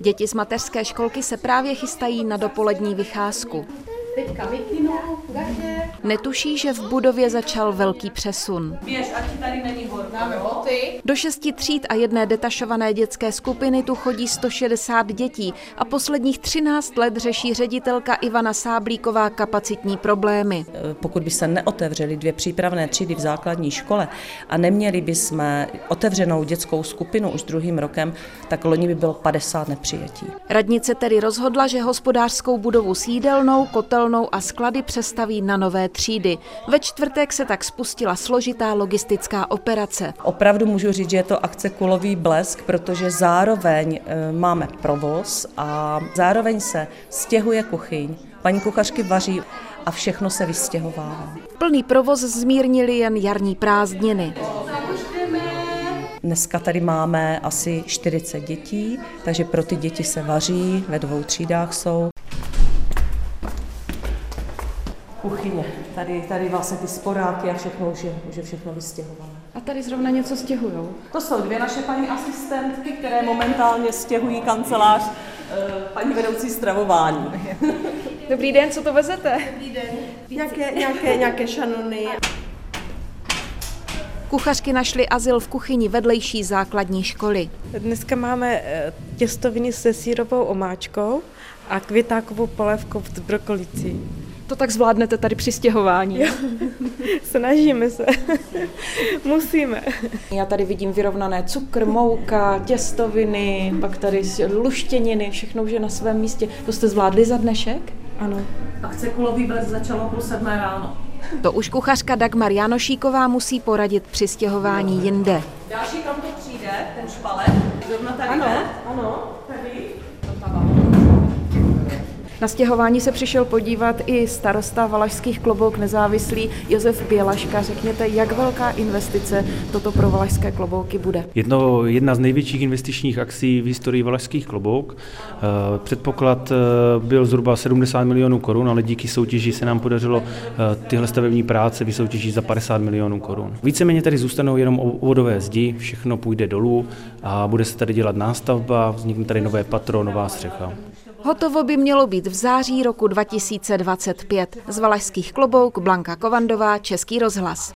Děti z mateřské školky se právě chystají na dopolední vycházku. Teďka vykynou, gatě. Netuší, že v budově začal velký přesun. Běž, ať ti tady není. Dáme boty. Do šesti tříd a jedné detašované dětské skupiny tu chodí 160 dětí a posledních 13 let řeší ředitelka Ivana Sáblíková kapacitní problémy. Pokud by se neotevřely dvě přípravné třídy v základní škole a neměli by jsme otevřenou dětskou skupinu už druhým rokem, tak loni by bylo 50 nepřijetí. Radnice tedy rozhodla, že hospodářskou budovu s jídelnou, kotelnou a sklady přestaví na nové třídy. Ve čtvrtek se tak spustila složitá logistická operace. Opravdu můžu říct, že je to akce kulový blesk, protože zároveň e, máme provoz a zároveň se stěhuje kuchyň. Paní kuchařky vaří a všechno se vystěhovává. Plný provoz zmírnili jen jarní prázdniny. Dneska tady máme asi 40 dětí, takže pro ty děti se vaří, ve dvou třídách jsou. Kuchyně, tady, tady vlastně ty sporáky a všechno už je, už je všechno vystěhované. A tady zrovna něco stěhujou. To jsou dvě naše paní asistentky, které momentálně stěhují kancelář eh, paní vedoucí stravování. Dobrý den, co to vezete? Nějaké, nějaké, nějaké šanony. Kuchařky našly azyl v kuchyni vedlejší základní školy. Dneska máme eh, těstoviny se sírovou omáčkou a květákovou polévkou s brokolicí. To tak zvládnete tady při stěhování. Snažíme se. Musíme. Já tady vidím vyrovnané cukr, mouka, těstoviny, pak tady luštěniny, všechno už je na svém místě. To jste zvládli za dnešek? Ano. Akce kulový blesk začalo půl sedmé ráno. To už kuchařka Dagmar Janošíková musí poradit při stěhování jinde. Další kam to přijde, ten špalet, zrovna tady ano, ne? ano, tady. Na stěhování se přišel podívat i starosta Valašských klobouk nezávislý Josef Bělaška. Řekněte, jak velká investice toto pro Valašské klobouky bude? Je to jedna z největších investičních akcí v historii Valašských klobouk. Eh, Předpoklad eh, byl zhruba 70 milionů korun, ale díky soutěži se nám podařilo eh, tyhle stavební práce vysoutěžit za 50 milionů korun. Víceméně tady zůstanou jenom obvodové zdi, všechno půjde dolů a bude se tady dělat nástavba, vznikne tady nové patro, nová střecha. Hotovo by mělo být v září roku 2025. Z Valašských klobouk Blanka Kovandová, Český rozhlas.